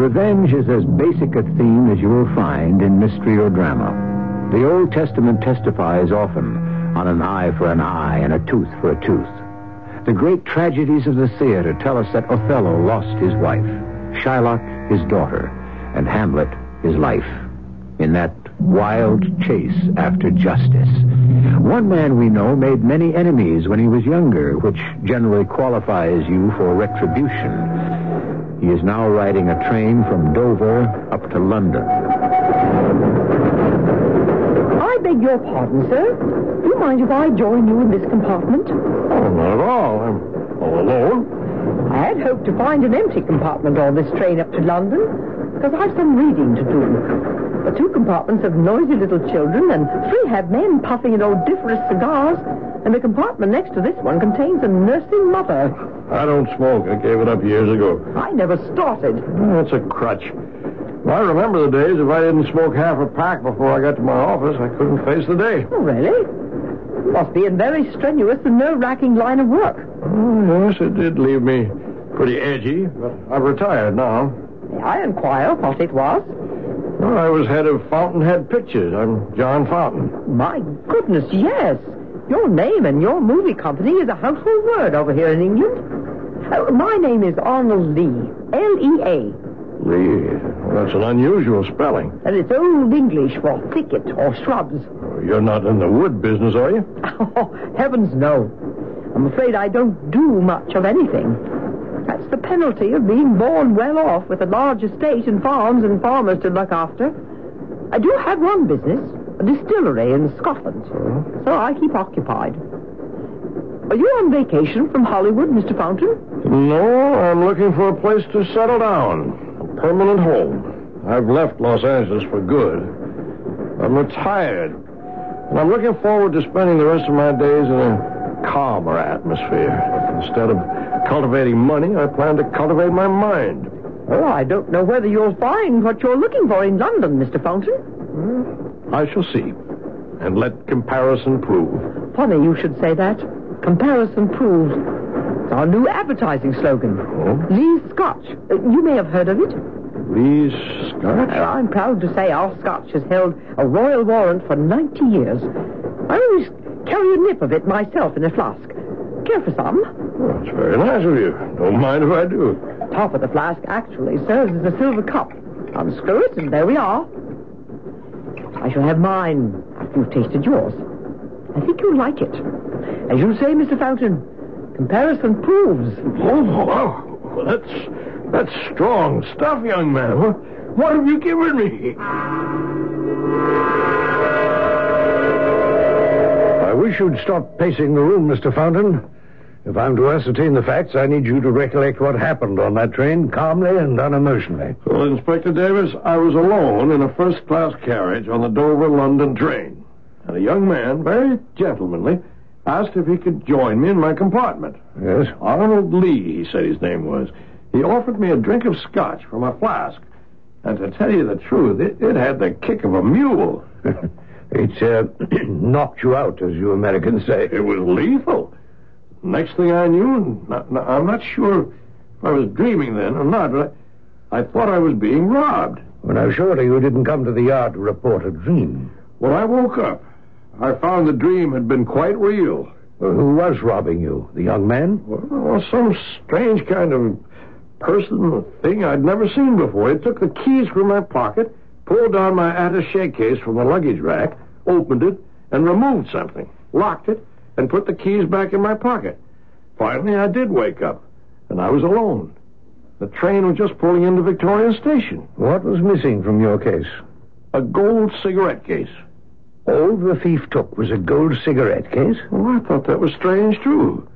Revenge is as basic a theme as you will find in mystery or drama. The Old Testament testifies often on an eye for an eye and a tooth for a tooth. The great tragedies of the theater tell us that Othello lost his wife, Shylock his daughter, and Hamlet his life in that wild chase after justice. One man we know made many enemies when he was younger, which generally qualifies you for retribution. He is now riding a train from Dover up to London. I beg your pardon, sir. Do you mind if I join you in this compartment? Oh, not at all. I'm all alone. I had hoped to find an empty compartment on this train up to London, because I've some reading to do. The two compartments have noisy little children, and three have men puffing at odoriferous cigars, and the compartment next to this one contains a nursing mother. I don't smoke. I gave it up years ago. I never started. Oh, that's a crutch. Well, I remember the days if I didn't smoke half a pack before I got to my office, I couldn't face the day. Oh, really? Must be a very strenuous and nerve-wracking line of work. Oh, yes, it did leave me pretty edgy, but I've retired now. May I inquire what it was? Well, I was head of Fountainhead Pictures. I'm John Fountain. My goodness, yes. Your name and your movie company is a household word over here in England. Uh, my name is Arnold Lee. L-E-A. Lee. Well, that's an unusual spelling. And it's Old English for thicket or shrubs. Oh, you're not in the wood business, are you? Oh, heavens no. I'm afraid I don't do much of anything. That's the penalty of being born well off with a large estate and farms and farmers to look after. I do have one business, a distillery in Scotland, mm-hmm. so I keep occupied. Are you on vacation from Hollywood, Mr. Fountain? No, I'm looking for a place to settle down, a permanent home. I've left Los Angeles for good. I'm retired, and I'm looking forward to spending the rest of my days in a calmer atmosphere instead of cultivating money, I plan to cultivate my mind. Oh, I don't know whether you'll find what you're looking for in London, Mr. Fountain. Hmm? I shall see. And let comparison prove. Funny you should say that. Comparison proves. It's our new advertising slogan. Oh? Lee's Scotch. Uh, you may have heard of it. Lee's Scotch? Uh, I'm proud to say our Scotch has held a royal warrant for 90 years. I always carry a nip of it myself in a flask. Care for some? Well, that's very nice of you. Don't mind if I do. Top of the flask actually serves as a silver cup. Unscrew it, and there we are. I shall have mine after you've tasted yours. I think you'll like it. As you say, Mr. Fountain, comparison proves. Oh, wow. Well, that's, that's strong stuff, young man. What, what have you given me? Wish you'd stop pacing the room, Mr. Fountain. If I'm to ascertain the facts, I need you to recollect what happened on that train calmly and unemotionally. Well, Inspector Davis, I was alone in a first-class carriage on the Dover-London train. And a young man, very gentlemanly, asked if he could join me in my compartment. Yes? Arnold Lee, he said his name was. He offered me a drink of scotch from a flask. And to tell you the truth, it, it had the kick of a mule. it's uh, knocked you out, as you Americans say. It was lethal. Next thing I knew, I'm not sure if I was dreaming then or not, but I, I thought I was being robbed. Well, now, surely you didn't come to the yard to report a dream. Well, I woke up, I found the dream had been quite real. Well, who was robbing you? The young man? Well, some strange kind of person, thing I'd never seen before. He took the keys from my pocket, pulled down my attache case from the luggage rack, opened it, and removed something, locked it, and put the keys back in my pocket. Finally, I did wake up, and I was alone. The train was just pulling into Victoria Station. What was missing from your case? A gold cigarette case. All the thief took was a gold cigarette case? Well, I thought that was strange, too.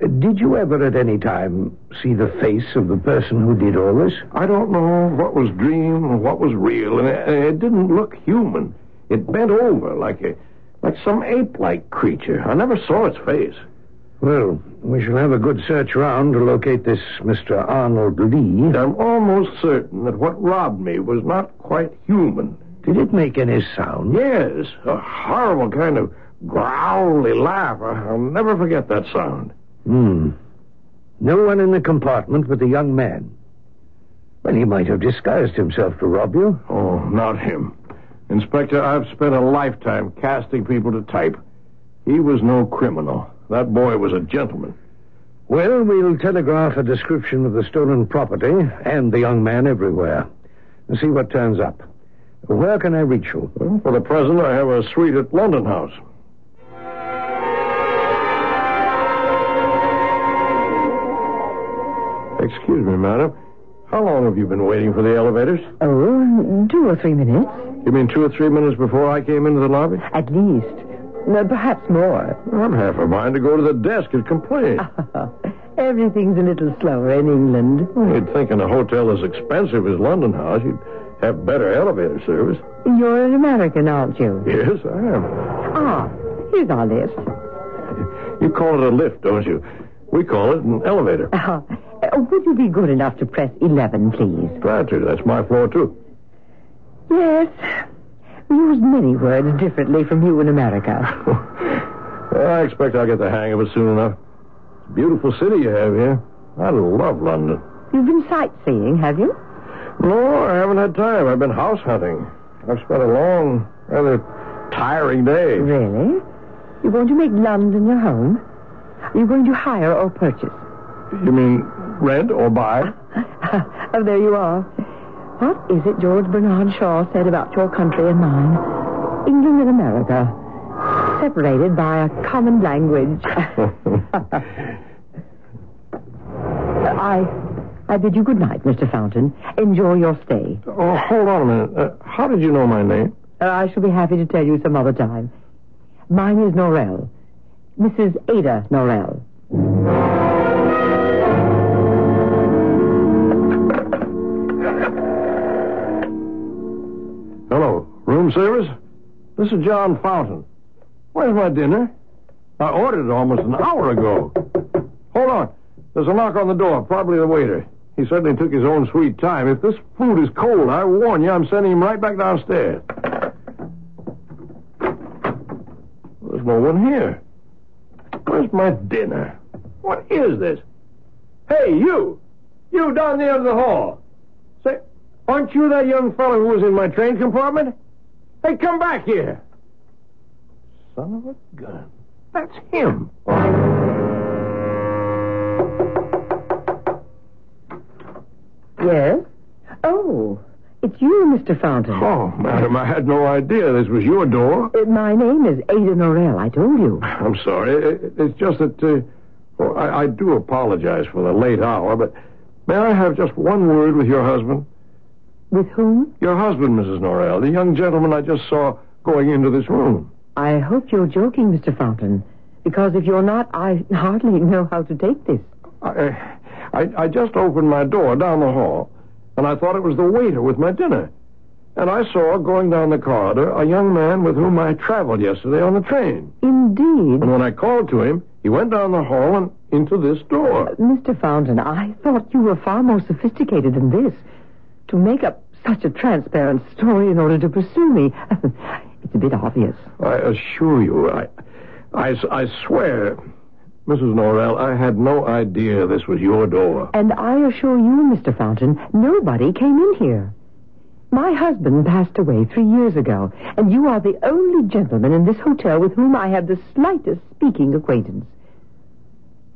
Did you ever at any time see the face of the person who did all this? I don't know what was dream and what was real, and it, it didn't look human. It bent over like a like some ape-like creature. I never saw its face. Well, we shall have a good search round to locate this Mr. Arnold Lee. I'm almost certain that what robbed me was not quite human. Did it make any sound? Yes, a horrible kind of growly laugh. I'll never forget that sound. Hmm. No one in the compartment but the young man. Well, he might have disguised himself to rob you. Oh, not him. Inspector, I've spent a lifetime casting people to type. He was no criminal. That boy was a gentleman. Well, we'll telegraph a description of the stolen property and the young man everywhere and see what turns up. Where can I reach you? Well, for the present, I have a suite at London House. Excuse me, madam. How long have you been waiting for the elevators? Oh, two or three minutes. You mean two or three minutes before I came into the lobby? At least. Uh, perhaps more. I'm half a mind to go to the desk and complain. Everything's a little slower in England. You'd think in a hotel as expensive as London House, you'd have better elevator service. You're an American, aren't you? Yes, I am. Ah, here's our lift. You call it a lift, don't you? We call it an elevator. Uh, would you be good enough to press 11, please? Glad to. That's my floor, too. Yes. We use many words differently from you in America. well, I expect I'll get the hang of it soon enough. It's a beautiful city you have here. I love London. You've been sightseeing, have you? No, I haven't had time. I've been house hunting. I've spent a long, rather tiring day. Really? You're going to make London your home? Are you going to hire or purchase? You mean rent or buy? oh, there you are. What is it George Bernard Shaw said about your country and mine? England and America, separated by a common language. I, I bid you good night, Mr. Fountain. Enjoy your stay. Oh, hold on a minute. Uh, how did you know my name? Uh, I shall be happy to tell you some other time. Mine is Norrell. Mrs. Ada Norrell. Hello, room service? This is John Fountain. Where's my dinner? I ordered it almost an hour ago. Hold on. There's a knock on the door. Probably the waiter. He certainly took his own sweet time. If this food is cold, I warn you, I'm sending him right back downstairs. There's no one here. Where's my dinner? What is this? Hey, you! You down the end of the hall. Say, aren't you that young fellow who was in my train compartment? Hey, come back here. Son of a gun. That's him. Yes? Oh, it's you, Mr. Fountain. Oh, madam, I had no idea this was your door. Uh, my name is Ada Norrell, I told you. I'm sorry. It's just that uh, well, I, I do apologize for the late hour, but may I have just one word with your husband? With whom? Your husband, Mrs. Norrell, the young gentleman I just saw going into this room. I hope you're joking, Mr. Fountain. Because if you're not, I hardly know how to take this. I, I, I just opened my door down the hall, and I thought it was the waiter with my dinner. And I saw going down the corridor a young man with whom I traveled yesterday on the train. Indeed. And when I called to him, he went down the hall and into this door. Uh, Mr. Fountain, I thought you were far more sophisticated than this. To make up such a transparent story in order to pursue me. it's a bit obvious. I assure you, I, I, I swear, Mrs. Norrell, I had no idea this was your door. And I assure you, Mr. Fountain, nobody came in here. My husband passed away three years ago, and you are the only gentleman in this hotel with whom I have the slightest speaking acquaintance.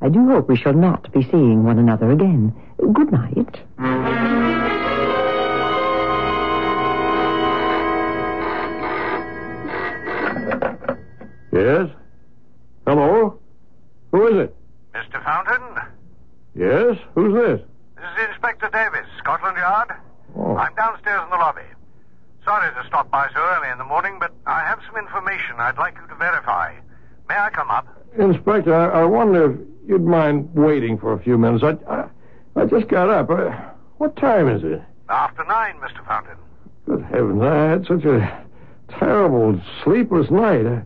I do hope we shall not be seeing one another again. Good night. Yes? Hello? Who is it? Mr. Fountain, Yes? Who's this? this is Inspector Davis, Scotland Yard. Oh. I'm downstairs in the lobby. Sorry to stop by so early in the morning, but I have some information I'd like you to verify. May I come up? Inspector, I, I wonder if you'd mind waiting for a few minutes. I, I, I just got up. Uh, what time is it? After nine, Mr. Fountain. Good heavens, I had such a terrible, sleepless night.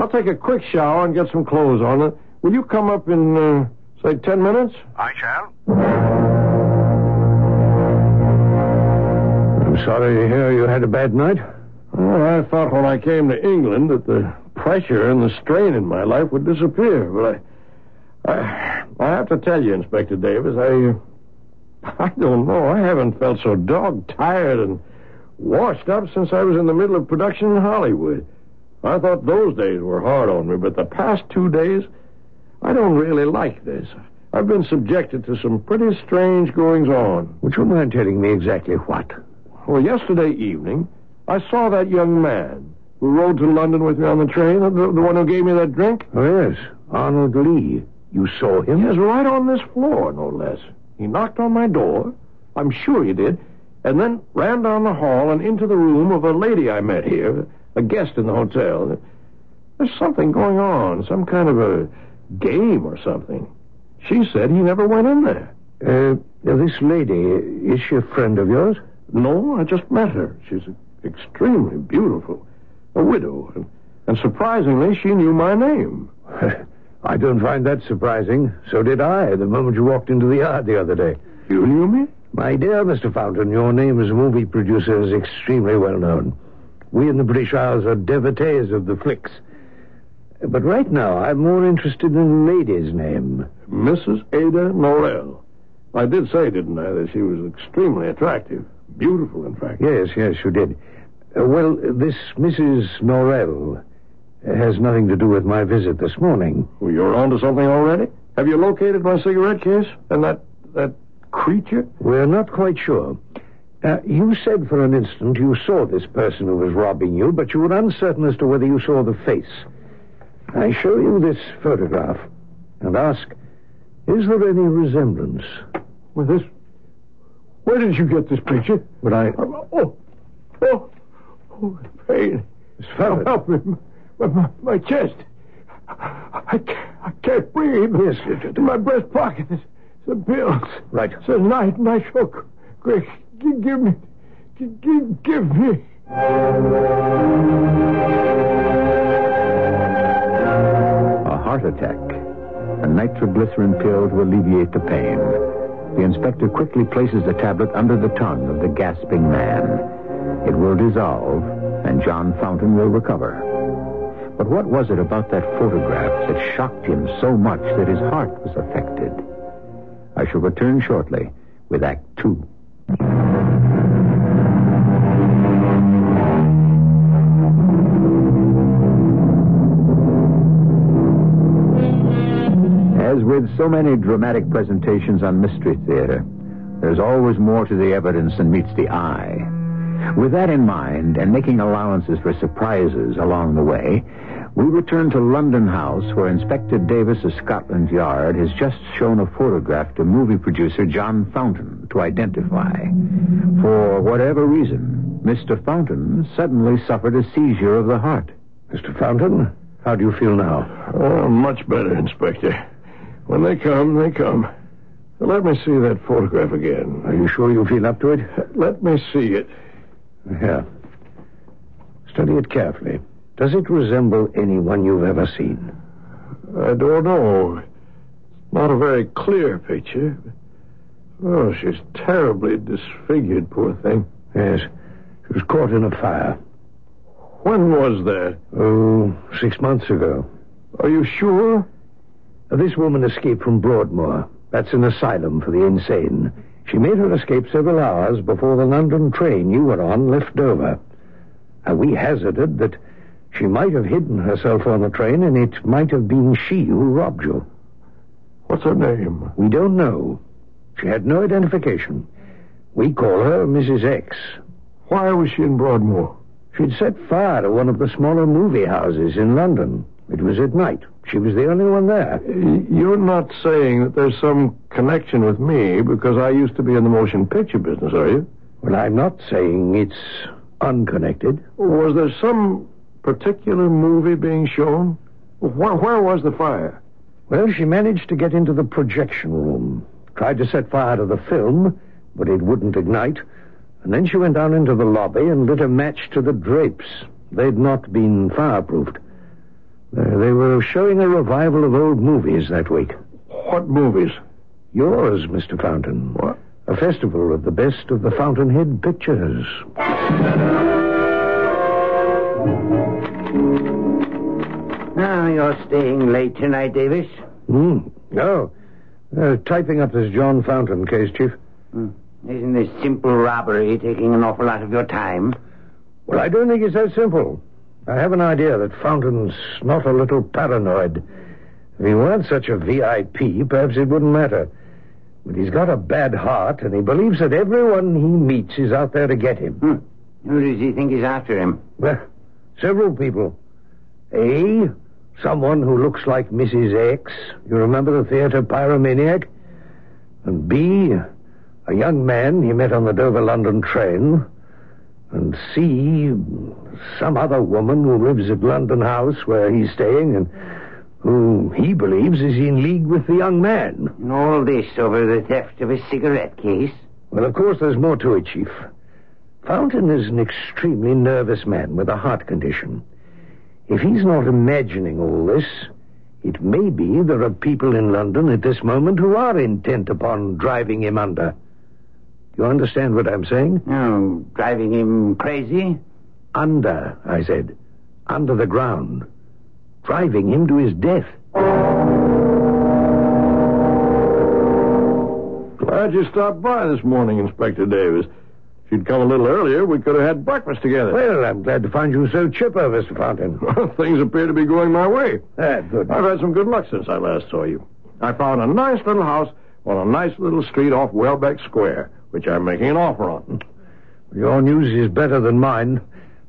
I'll take a quick shower and get some clothes on. Will you come up in, uh, say, ten minutes? I shall. I'm sorry to hear you had a bad night. Well, I thought when I came to England that the pressure and the strain in my life would disappear, but I, I, I have to tell you, Inspector Davis, I, I don't know. I haven't felt so dog tired and washed up since I was in the middle of production in Hollywood. I thought those days were hard on me, but the past two days, I don't really like this. I've been subjected to some pretty strange goings on. Would you mind telling me exactly what? Well, yesterday evening, I saw that young man who rode to London with me on the train, the, the one who gave me that drink. Oh, yes. Arnold Lee. You saw him? Yes, right on this floor, no less. He knocked on my door. I'm sure he did. And then ran down the hall and into the room of a lady I met here, a guest in the hotel. There's something going on, some kind of a game or something. She said he never went in there. Uh, this lady, is she a friend of yours? No, I just met her. She's extremely beautiful. A widow. And, and surprisingly, she knew my name. I don't find that surprising. So did I the moment you walked into the yard the other day. You knew me? My dear Mr. Fountain, your name as a movie producer is extremely well known. We in the British Isles are devotees of the flicks. But right now, I'm more interested in the lady's name. Mrs. Ada Norrell. I did say, didn't I, that she was extremely attractive. Beautiful, in fact. Yes, yes, you did. Uh, well, this Mrs. Norrell has nothing to do with my visit this morning. Well, you're onto something already? Have you located my cigarette case and that that creature? We're not quite sure. Uh, you said for an instant you saw this person who was robbing you, but you were uncertain as to whether you saw the face. I show you this photograph and ask, is there any resemblance? Well, this. Where did you get this picture? But I. Oh, oh, oh, oh pain. Miss Fountain. Help me. My, my, my chest. I can't, I can't breathe. Yes, In my breast pocket, there's some pills. Right. It's a night, nitro. Quick, g- give me. g- g- give me. Heart attack. A nitroglycerin pill to alleviate the pain. The inspector quickly places the tablet under the tongue of the gasping man. It will dissolve, and John Fountain will recover. But what was it about that photograph that shocked him so much that his heart was affected? I shall return shortly with Act Two. As with so many dramatic presentations on Mystery Theater, there's always more to the evidence than meets the eye. With that in mind, and making allowances for surprises along the way, we return to London House, where Inspector Davis of Scotland Yard has just shown a photograph to movie producer John Fountain to identify. For whatever reason, Mr. Fountain suddenly suffered a seizure of the heart. Mr. Fountain, how do you feel now? Oh, much better, Inspector. When they come, they come. Let me see that photograph again. Are you sure you feel up to it? Let me see it. Yeah. Study it carefully. Does it resemble anyone you've ever seen? I don't know. Not a very clear picture. Oh, she's terribly disfigured, poor thing. Yes. She was caught in a fire. When was that? Oh, six months ago. Are you sure? This woman escaped from Broadmoor. That's an asylum for the insane. She made her escape several hours before the London train you were on left Dover. And we hazarded that she might have hidden herself on the train and it might have been she who robbed you. What's her name? We don't know. She had no identification. We call her Mrs. X. Why was she in Broadmoor? She'd set fire to one of the smaller movie houses in London. It was at night. She was the only one there. You're not saying that there's some connection with me because I used to be in the motion picture business, are you? Well, I'm not saying it's unconnected. Was there some particular movie being shown? Where, where was the fire? Well, she managed to get into the projection room, tried to set fire to the film, but it wouldn't ignite. And then she went down into the lobby and lit a match to the drapes. They'd not been fireproofed. Uh, they were showing a revival of old movies that week. What movies? Yours, Mr. Fountain. What? A festival of the best of the Fountainhead pictures. Now you're staying late tonight, Davis. Hmm. Oh. Uh, typing up this John Fountain case, Chief. Hmm. Isn't this simple robbery taking an awful lot of your time? Well, I don't think it's that simple. I have an idea that Fountain's not a little paranoid. If he weren't such a VIP, perhaps it wouldn't matter. But he's got a bad heart, and he believes that everyone he meets is out there to get him. Hmm. Who does he think is after him? Well, several people. A, someone who looks like Mrs. X. You remember the theater pyromaniac? And B, a young man he met on the Dover London train. And see some other woman who lives at London House where he's staying and who he believes is in league with the young man. And all this over the theft of a cigarette case? Well, of course, there's more to it, Chief. Fountain is an extremely nervous man with a heart condition. If he's not imagining all this, it may be there are people in London at this moment who are intent upon driving him under. Do you understand what I'm saying? Oh, driving him crazy? Under, I said. Under the ground. Driving him to his death. Glad you stopped by this morning, Inspector Davis. If you'd come a little earlier, we could have had breakfast together. Well, I'm glad to find you so chipper, Mr. Fountain. Things appear to be going my way. Ah, good. I've had some good luck since I last saw you. I found a nice little house on a nice little street off Welbeck Square, which I'm making an offer on. Your news is better than mine.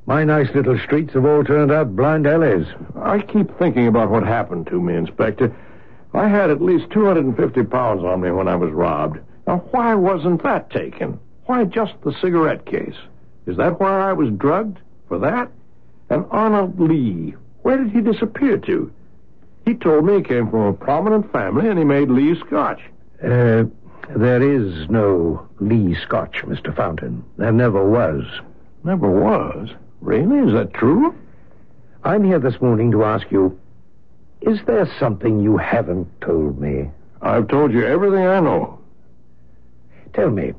My nice little streets have all turned out blind alleys. I keep thinking about what happened to me, Inspector. I had at least 250 pounds on me when I was robbed. Now, why wasn't that taken? Why just the cigarette case? Is that why I was drugged? For that? And Arnold Lee, where did he disappear to? He told me he came from a prominent family and he made Lee Scotch. Uh, there is no Lee Scotch, Mr. Fountain. There never was. Never was. Really? Is that true? I'm here this morning to ask you is there something you haven't told me? I've told you everything I know. Tell me,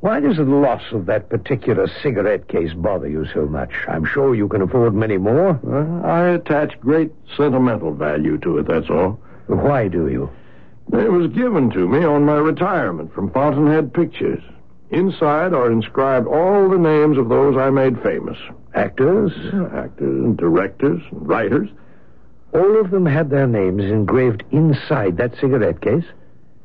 why does the loss of that particular cigarette case bother you so much? I'm sure you can afford many more. Uh, I attach great sentimental value to it, that's all. Why do you? It was given to me on my retirement from Fountainhead Pictures. Inside are inscribed all the names of those I made famous. Actors? Actors and directors and writers. All of them had their names engraved inside that cigarette case?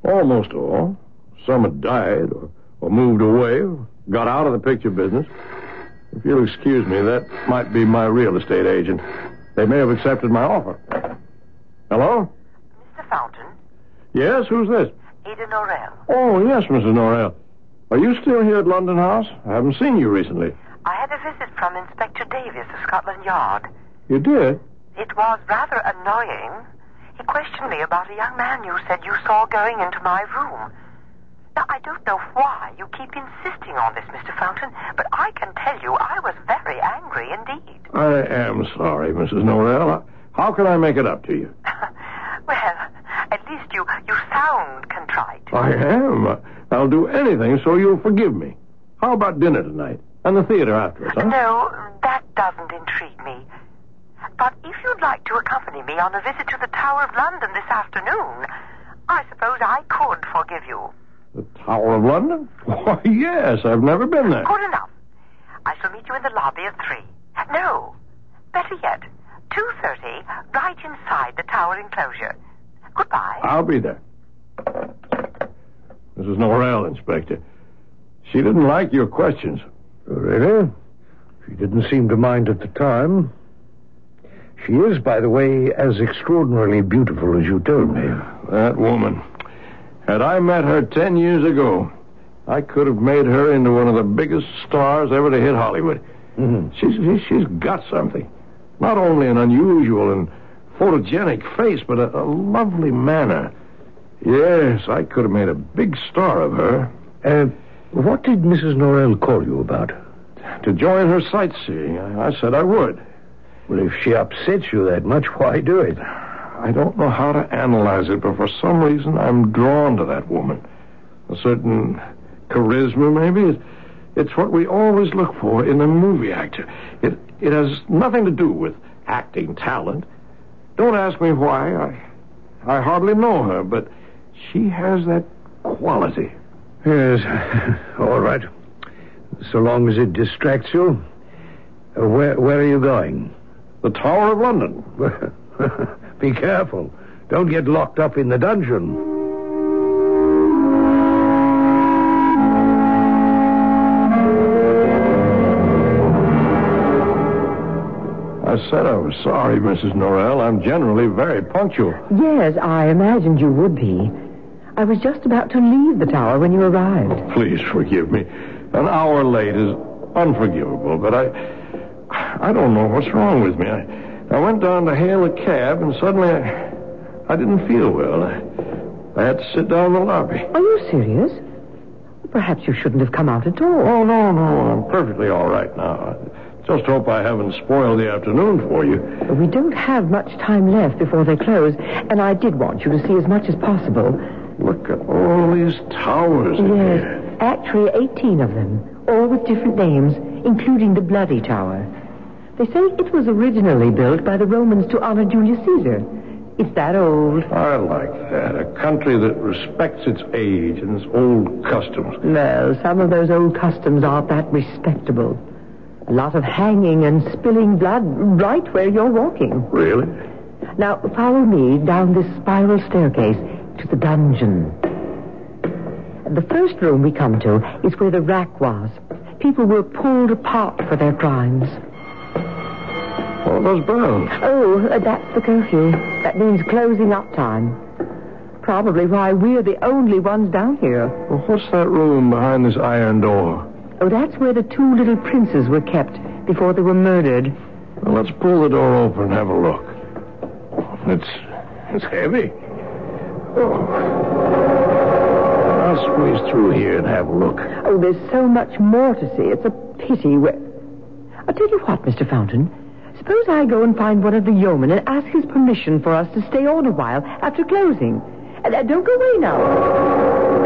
Almost all. Some had died or, or moved away or got out of the picture business. If you'll excuse me, that might be my real estate agent. They may have accepted my offer. Hello? Yes, who's this? Ada Norrell. Oh, yes, Mrs. Norrell. Are you still here at London House? I haven't seen you recently. I had a visit from Inspector Davis of Scotland Yard. You did? It was rather annoying. He questioned me about a young man you said you saw going into my room. Now, I don't know why you keep insisting on this, Mr. Fountain, but I can tell you I was very angry indeed. I am sorry, Mrs. Norrell. How can I make it up to you? well, at least you, you sound contrite. I am. I'll do anything so you'll forgive me. How about dinner tonight? And the theater afterwards, huh? No, that doesn't intrigue me. But if you'd like to accompany me on a visit to the Tower of London this afternoon, I suppose I could forgive you. The Tower of London? Why, yes. I've never been there. Good enough. I shall meet you in the lobby at three. No, better yet, two thirty, right inside the Tower enclosure. Goodbye. I'll be there. Mrs. Norrell, Inspector. She didn't like your questions. Really? She didn't seem to mind at the time. She is, by the way, as extraordinarily beautiful as you told me. That woman. Had I met her ten years ago, I could have made her into one of the biggest stars ever to hit Hollywood. Mhm. She's, she's- she's got something. Not only an unusual and photogenic face, but a, a lovely manner. Yes, I could have made a big star of her. Uh, what did Mrs. Norrell call you about? To join her sightseeing, I, I said I would. Well, if she upsets you that much, why do it? I don't know how to analyze it, but for some reason I'm drawn to that woman. A certain charisma, maybe. It's, it's what we always look for in a movie actor. It it has nothing to do with acting talent. Don't ask me why. I I hardly know her, but she has that quality. Yes, all right. So long as it distracts you. Uh, where, where are you going? The Tower of London. Be careful. Don't get locked up in the dungeon. Said I was sorry, Mrs. Norrell. I'm generally very punctual. Yes, I imagined you would be. I was just about to leave the tower when you arrived. Please forgive me. An hour late is unforgivable, but I. I don't know what's wrong with me. I, I went down to hail a cab, and suddenly I, I didn't feel well. I, I had to sit down in the lobby. Are you serious? Perhaps you shouldn't have come out at all. Oh, no, no. I'm perfectly all right now. Just hope I haven't spoiled the afternoon for you. We don't have much time left before they close, and I did want you to see as much as possible. Look at all these towers Yes, here. actually 18 of them, all with different names, including the Bloody Tower. They say it was originally built by the Romans to honor Julius Caesar. It's that old. I like that. A country that respects its age and its old customs. Well, some of those old customs aren't that respectable. A lot of hanging and spilling blood right where you're walking. Really? Now, follow me down this spiral staircase to the dungeon. The first room we come to is where the rack was. People were pulled apart for their crimes. All those bells. Oh, uh, that's the curfew. That means closing up time. Probably why we're the only ones down here. Well, what's that room behind this iron door? Oh, that's where the two little princes were kept before they were murdered. Well, let's pull the door open and have a look. It's it's heavy. Oh. I'll squeeze through here and have a look. Oh, there's so much more to see. It's a pity. we I'll tell you what, Mr. Fountain. Suppose I go and find one of the yeomen and ask his permission for us to stay on a while after closing. And uh, don't go away now.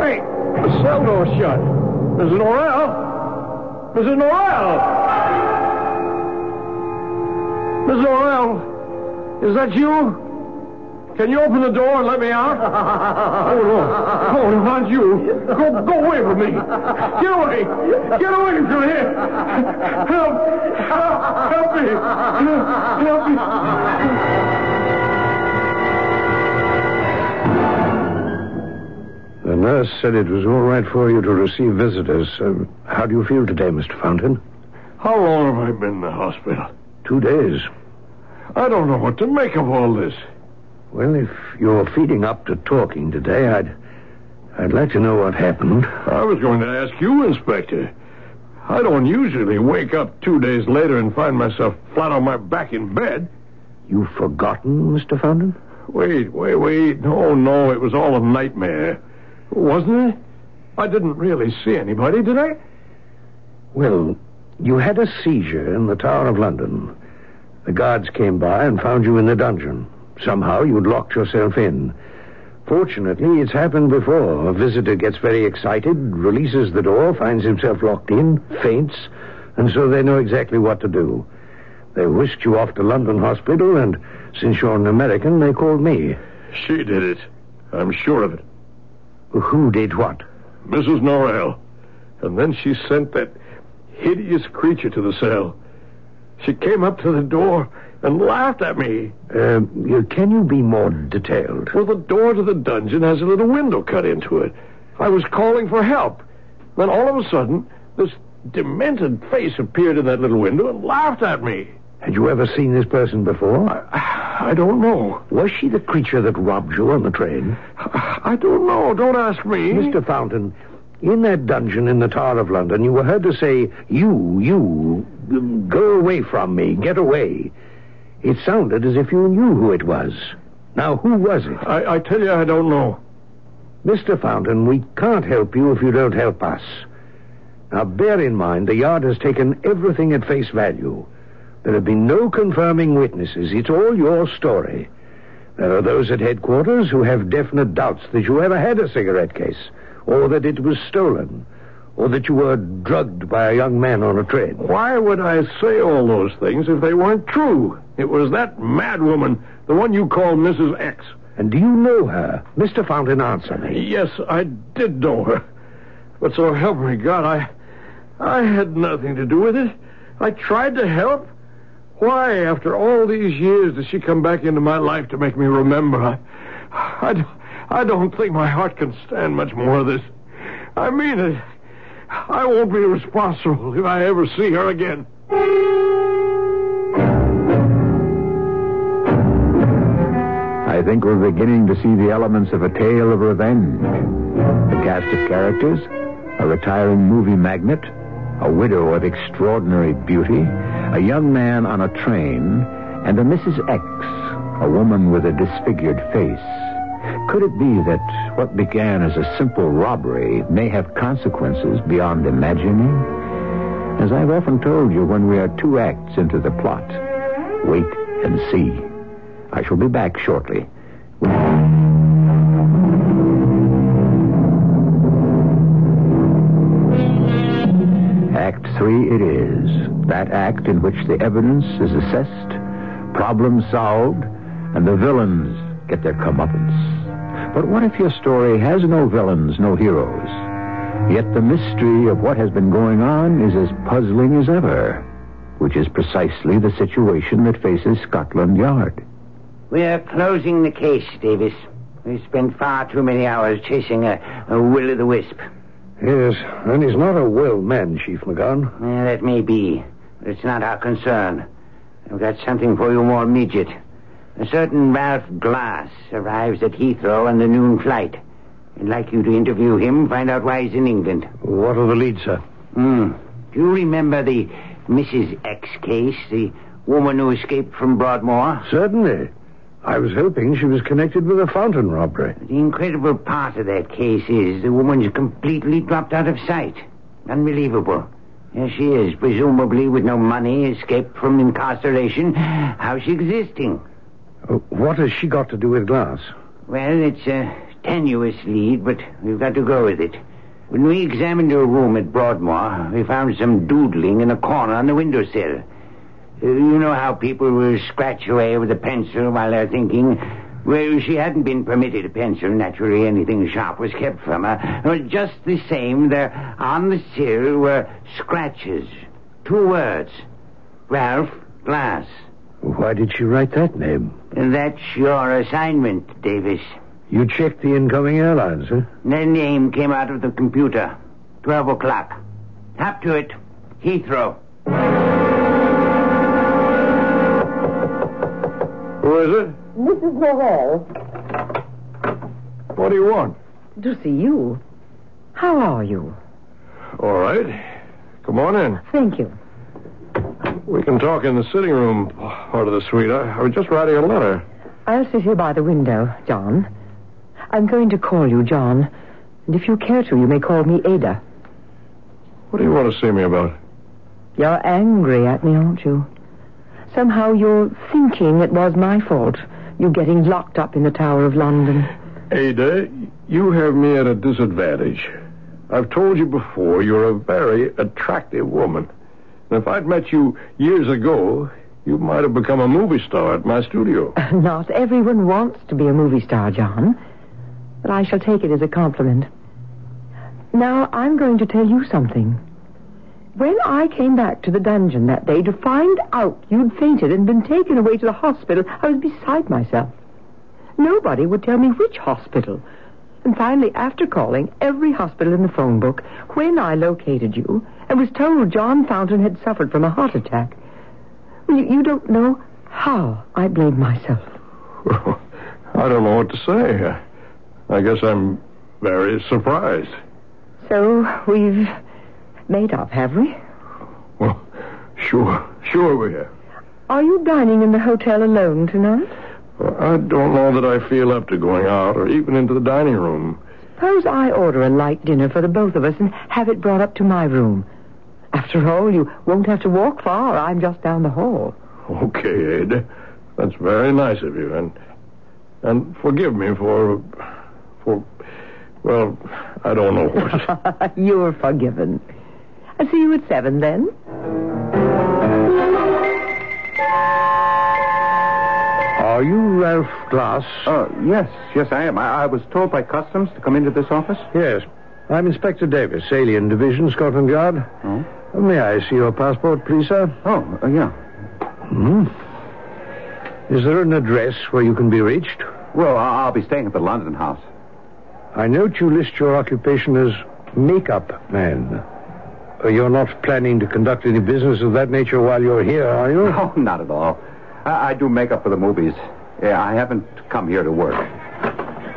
Hey, the cell door's shut. There's Mrs. Norrell? Mrs. Norrell? Mrs. Norrell? Is that you? Can you open the door and let me out? oh, no. Oh, no, not you. Go, go away from me. Get away. Get away from here. Help. Help, help me. Help me. Nurse said it was all right for you to receive visitors. Uh, how do you feel today, Mr. Fountain? How long have I been in the hospital? Two days. I don't know what to make of all this. Well, if you're feeding up to talking today, I'd I'd like to know what happened. I was going to ask you, Inspector. I don't usually wake up two days later and find myself flat on my back in bed. You've forgotten, Mr. Fountain? Wait, wait, wait. No, no, it was all a nightmare. Wasn't it? I didn't really see anybody, did I? Well, you had a seizure in the Tower of London. The guards came by and found you in the dungeon. Somehow you'd locked yourself in. Fortunately, it's happened before. A visitor gets very excited, releases the door, finds himself locked in, faints, and so they know exactly what to do. They whisked you off to London Hospital, and since you're an American, they called me. She did it. I'm sure of it. Who did what? Mrs. Norrell. And then she sent that hideous creature to the cell. She came up to the door and laughed at me. Uh, can you be more detailed? Well, the door to the dungeon has a little window cut into it. I was calling for help. Then all of a sudden, this demented face appeared in that little window and laughed at me. Had you ever seen this person before? I, I don't know. Was she the creature that robbed you on the train? I don't know. Don't ask me. Mr. Fountain, in that dungeon in the Tower of London, you were heard to say, You, you, go away from me, get away. It sounded as if you knew who it was. Now, who was it? I, I tell you, I don't know. Mr. Fountain, we can't help you if you don't help us. Now, bear in mind, the Yard has taken everything at face value. There have been no confirming witnesses. It's all your story. There are those at headquarters who have definite doubts that you ever had a cigarette case, or that it was stolen, or that you were drugged by a young man on a train. Why would I say all those things if they weren't true? It was that madwoman, the one you call Mrs. X. And do you know her? Mr. Fountain, answer me. Yes, I did know her. But so help me God, I, I had nothing to do with it. I tried to help. Why, after all these years, does she come back into my life to make me remember? I, I, I don't think my heart can stand much more of this. I mean it. I won't be responsible if I ever see her again. I think we're beginning to see the elements of a tale of revenge. The cast of characters, a retiring movie magnate, a widow of extraordinary beauty, a young man on a train, and a Mrs. X, a woman with a disfigured face. Could it be that what began as a simple robbery may have consequences beyond imagining? As I've often told you, when we are two acts into the plot, wait and see. I shall be back shortly. It is. That act in which the evidence is assessed, problems solved, and the villains get their comeuppance. But what if your story has no villains, no heroes? Yet the mystery of what has been going on is as puzzling as ever, which is precisely the situation that faces Scotland Yard. We're closing the case, Davis. We spent far too many hours chasing a, a will o' the wisp. Yes, and he's not a well man, Chief McGowan. Yeah, that may be, but it's not our concern. I've got something for you more immediate. A certain Ralph Glass arrives at Heathrow on the noon flight. I'd like you to interview him, find out why he's in England. What are the leads, sir? Hmm. Do you remember the Mrs. X case, the woman who escaped from Broadmoor? Certainly. I was hoping she was connected with a fountain robbery. The incredible part of that case is the woman's completely dropped out of sight. Unbelievable. Here she is, presumably with no money, escaped from incarceration. How's she existing? Uh, what has she got to do with glass? Well, it's a tenuous lead, but we've got to go with it. When we examined her room at Broadmoor, we found some doodling in a corner on the windowsill. Uh, you know how people will scratch away with a pencil while they're thinking? Well, she hadn't been permitted a pencil. Naturally, anything sharp was kept from her. Well, just the same, there on the sill were scratches. Two words. Ralph Glass. Why did she write that name? That's your assignment, Davis. You checked the incoming airlines, huh? The name came out of the computer. Twelve o'clock. Up to it. Heathrow. Who is it? Mrs. Norrell, What do you want? to see you. How are you? All right. Come on in. Thank you. We can talk in the sitting room part of the suite. I, I was just writing a letter. I'll sit here by the window, John. I'm going to call you John. And if you care to, you may call me Ada. What do you want to see me about? You're angry at me, aren't you? Somehow you're thinking it was my fault. You getting locked up in the Tower of London. Ada, you have me at a disadvantage. I've told you before you're a very attractive woman. And if I'd met you years ago, you might have become a movie star at my studio. Not everyone wants to be a movie star, John. But I shall take it as a compliment. Now, I'm going to tell you something. When I came back to the dungeon that day to find out you'd fainted and been taken away to the hospital, I was beside myself. Nobody would tell me which hospital. And finally, after calling every hospital in the phone book, when I located you and was told John Fountain had suffered from a heart attack, you, you don't know how I blamed myself. I don't know what to say. I guess I'm very surprised. So we've made up, have we? Well, sure, sure we have. Are you dining in the hotel alone tonight? Well, I don't know that I feel up to going out or even into the dining room. Suppose I order a light dinner for the both of us and have it brought up to my room. After all, you won't have to walk far. I'm just down the hall. Okay, Ada. That's very nice of you, and and forgive me for for well, I don't know what. You're forgiven. I'll see you at seven then. Are you Ralph Glass? Oh, yes, yes, I am. I, I was told by customs to come into this office. Yes. I'm Inspector Davis, Alien Division, Scotland Yard. Oh? May I see your passport, please, sir? Oh, uh, yeah. Hmm. Is there an address where you can be reached? Well, I- I'll be staying at the London house. I note you list your occupation as makeup man. Uh, You're not planning to conduct any business of that nature while you're here, are you? Oh, not at all. I, I do makeup for the movies. Yeah, I haven't come here to work.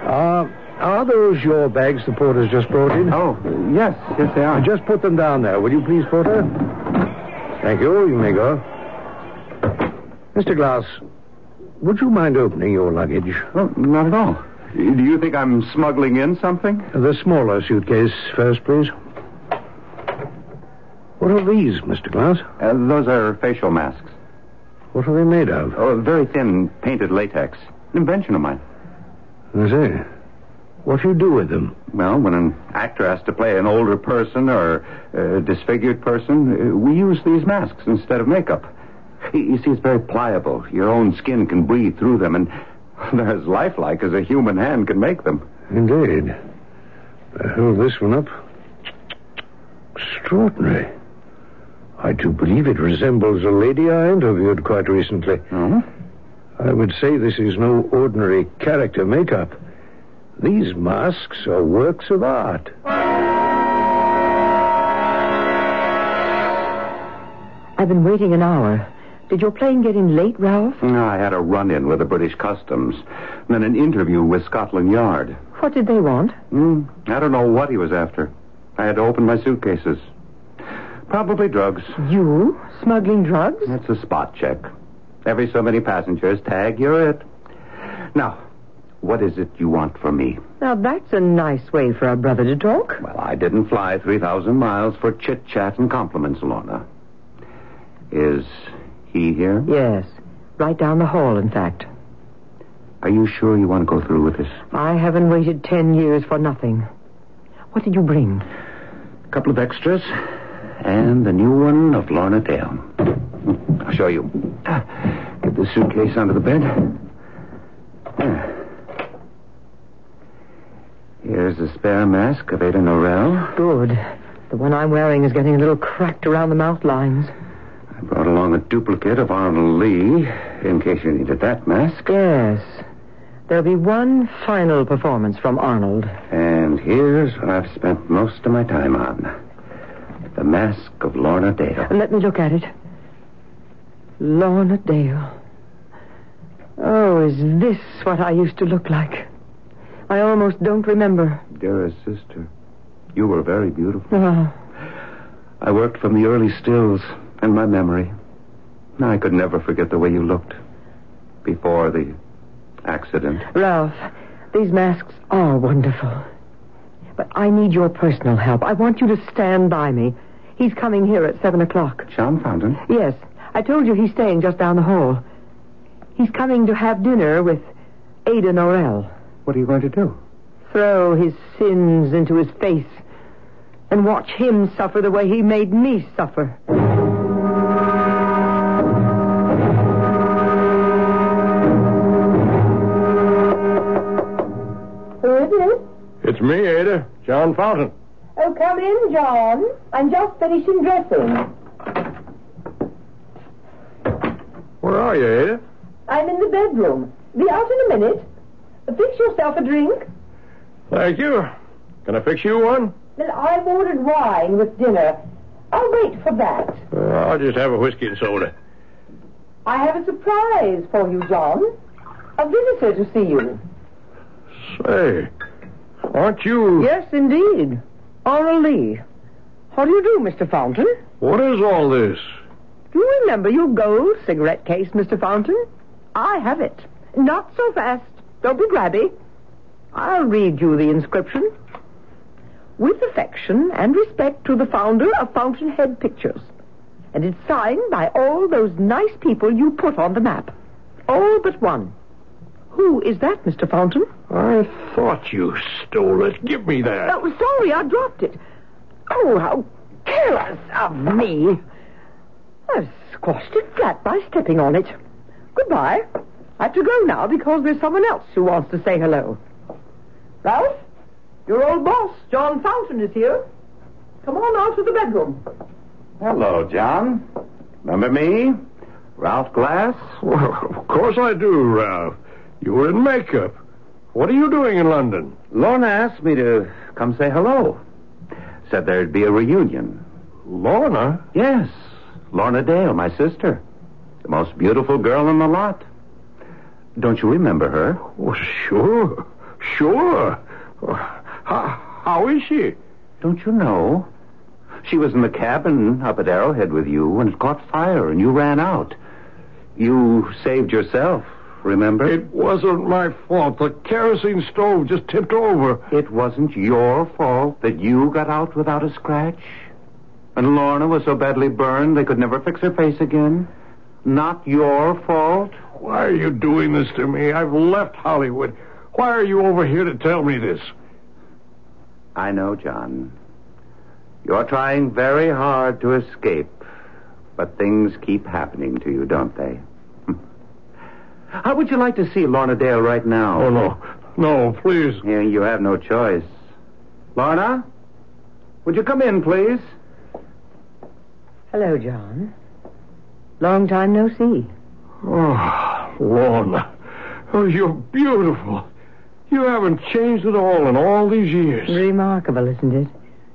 Uh, are those your bags the porter's just brought in? Oh, yes, yes, they Uh, are. Just put them down there, will you please, Porter? Thank you. You may go. Mr. Glass, would you mind opening your luggage? Oh, not at all. Do you think I'm smuggling in something? The smaller suitcase first, please. What are these, Mr. Glass? Uh, those are facial masks. What are they made of? Oh, very thin, painted latex. An invention of mine. I see. What do you do with them? Well, when an actor has to play an older person or a disfigured person, uh, we use these masks instead of makeup. You see, it's very pliable. Your own skin can breathe through them, and they're as lifelike as a human hand can make them. Indeed. I hold this one up. Extraordinary. I do believe it resembles a lady I interviewed quite recently. Oh? I would say this is no ordinary character makeup. These masks are works of art. I've been waiting an hour. Did your plane get in late, Ralph? No, I had a run-in with the British Customs, then an interview with Scotland Yard. What did they want? Hmm, I don't know what he was after. I had to open my suitcases. Probably drugs. You? Smuggling drugs? It's a spot check. Every so many passengers tag, you're it. Now, what is it you want from me? Now, that's a nice way for a brother to talk. Well, I didn't fly 3,000 miles for chit chat and compliments, Lorna. Is he here? Yes. Right down the hall, in fact. Are you sure you want to go through with this? I haven't waited ten years for nothing. What did you bring? A couple of extras and the new one of Lorna Dale. I'll show you. Ah, Get the suitcase under the bed. There. Here's the spare mask of Ada Norrell. Good. The one I'm wearing is getting a little cracked around the mouth lines. I brought along a duplicate of Arnold Lee in case you needed that mask. Yes. There'll be one final performance from Arnold. And here's what I've spent most of my time on the mask of Lorna Dale. Let me look at it. Lorna Dale. Oh, is this what I used to look like? I almost don't remember. Dearest sister, you were very beautiful. Oh, I worked from the early stills and my memory. I could never forget the way you looked before the accident. Ralph, these masks are wonderful. But I need your personal help. I want you to stand by me. He's coming here at seven o'clock. John Fountain? Yes, I told you he's staying just down the hall. He's coming to have dinner with Ada Norrell. What are you going to do? Throw his sins into his face and watch him suffer the way he made me suffer. Me, Ada. John Fountain. Oh, come in, John. I'm just finishing dressing. Where are you, Ada? I'm in the bedroom. Be out in a minute. Fix yourself a drink. Thank you. Can I fix you one? Then I've ordered wine with dinner. I'll wait for that. Uh, I'll just have a whiskey and soda. I have a surprise for you, John. A visitor to see you. Say, aren't you... Yes, indeed. Arnold Lee. How do you do, Mr. Fountain? What is all this? Do you remember your gold cigarette case, Mr. Fountain? I have it. Not so fast. Don't be grabby. I'll read you the inscription. With affection and respect to the founder of Fountainhead Pictures. And it's signed by all those nice people you put on the map. All but one. Who is that, Mr. Fountain? I thought you stole it. Give me that. Oh, sorry, I dropped it. Oh, how careless of me. I've squashed it flat by stepping on it. Goodbye. I have to go now because there's someone else who wants to say hello. Ralph, Your old boss, John Fountain, is here. Come on out to the bedroom. Hello, John. Remember me? Ralph Glass? Well, of course I do, Ralph. You were in makeup. What are you doing in London? Lorna asked me to come say hello. Said there'd be a reunion. Lorna? Yes, Lorna Dale, my sister. The most beautiful girl in the lot. Don't you remember her? Oh, sure. Sure. How, how is she? Don't you know? She was in the cabin up at Arrowhead with you when it caught fire and you ran out. You saved yourself, remember? It wasn't my fault. The kerosene stove just tipped over. It wasn't your fault that you got out without a scratch? And Lorna was so badly burned they could never fix her face again? Not your fault? Why are you doing this to me? I've left Hollywood. Why are you over here to tell me this? I know, John. You're trying very hard to escape, but things keep happening to you, don't they? How would you like to see Lorna Dale right now? Oh, no. No, please. Yeah, you have no choice. Lorna? Would you come in, please? Hello, John. Long time no see. Oh, Lorna. Oh, you're beautiful. You haven't changed at all in all these years. Remarkable, isn't it?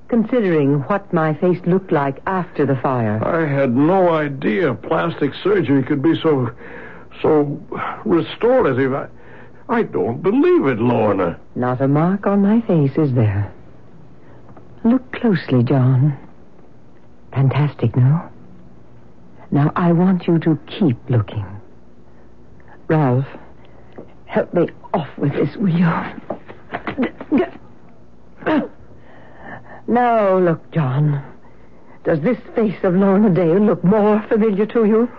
Considering what my face looked like after the fire. I had no idea plastic surgery could be so, so restorative. I, I don't believe it, Lorna. Not a mark on my face, is there? Look closely, John. Fantastic, no? Now, I want you to keep looking. Ralph, help me off with this, will you? Now, look, John. Does this face of Lorna Dale look more familiar to you?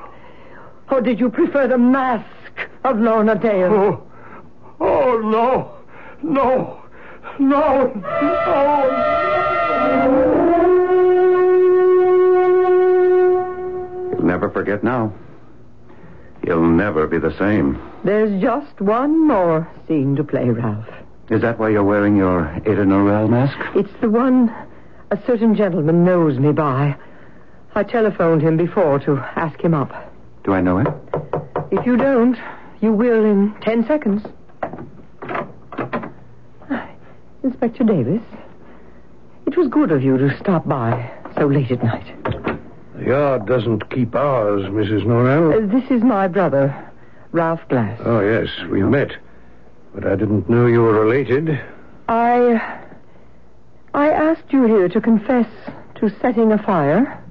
Or did you prefer the mask of Lorna Dale? Oh, oh no, no, no, no. You'll never forget now. You'll never be the same. There's just one more scene to play, Ralph. Is that why you're wearing your Ada Norrell mask? It's the one a certain gentleman knows me by. I telephoned him before to ask him up. Do I know him? If you don't, you will in ten seconds. Inspector Davis, it was good of you to stop by so late at night. The yard doesn't keep hours, Mrs. Norrell. Uh, this is my brother, Ralph Glass. Oh, yes, we met. But I didn't know you were related. I. I asked you here to confess to setting a fire,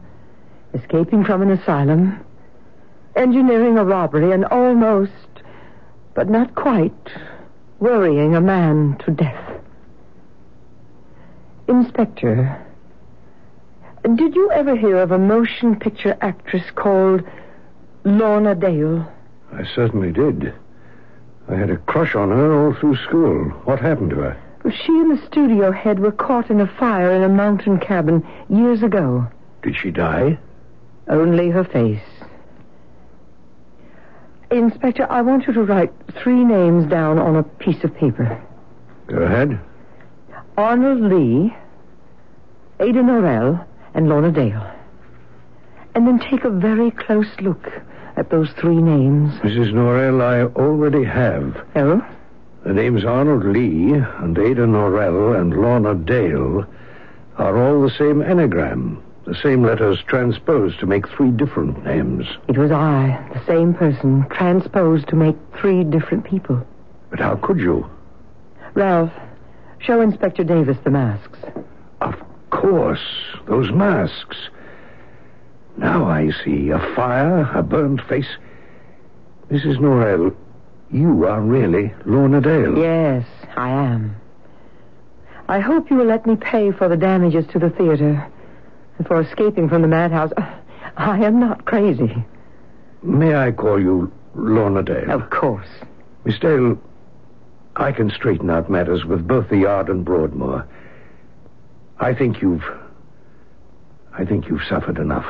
escaping from an asylum, engineering a robbery, and almost, but not quite, worrying a man to death. Inspector, did you ever hear of a motion picture actress called Lorna Dale? I certainly did. I had a crush on her all through school. What happened to her? She and the studio head were caught in a fire in a mountain cabin years ago. Did she die? Only her face. Inspector, I want you to write three names down on a piece of paper. Go ahead. Arnold Lee, Ada Norrell, and Lorna Dale. And then take a very close look at those three names. Mrs. Norrell, I already have. Oh? The names Arnold Lee and Ada Norrell and Lorna Dale are all the same anagram, the same letters transposed to make three different names. It was I, the same person, transposed to make three different people. But how could you? Ralph, show Inspector Davis the masks. Of course, those masks. Now I see a fire, a burned face. Mrs. Norrell, you are really Lorna Dale. Yes, I am. I hope you will let me pay for the damages to the theater for escaping from the madhouse. I am not crazy. May I call you Lorna Dale? Of course. Miss Dale, I can straighten out matters with both the Yard and Broadmoor. I think you've. I think you've suffered enough.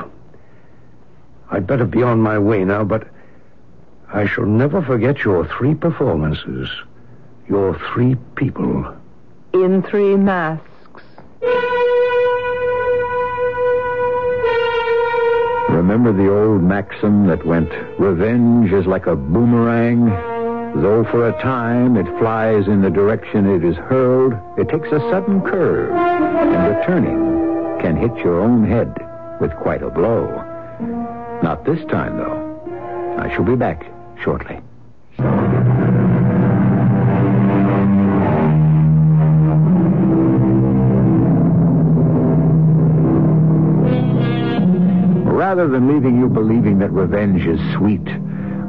I'd better be on my way now, but I shall never forget your three performances. Your three people. in three masks. Remember the old maxim that went, revenge is like a boomerang? Though for a time it flies in the direction it is hurled, it takes a sudden curve, and returning can hit your own head with quite a blow. Not this time, though. I shall be back shortly. Rather than leaving you believing that revenge is sweet,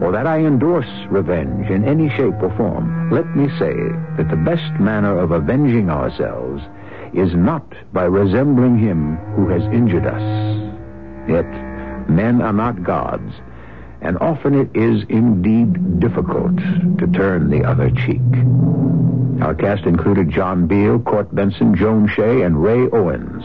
or that I endorse revenge in any shape or form, let me say that the best manner of avenging ourselves is not by resembling him who has injured us. Yet, men are not gods, and often it is indeed difficult to turn the other cheek. Our cast included John Beal, Court Benson, Joan Shay, and Ray Owens.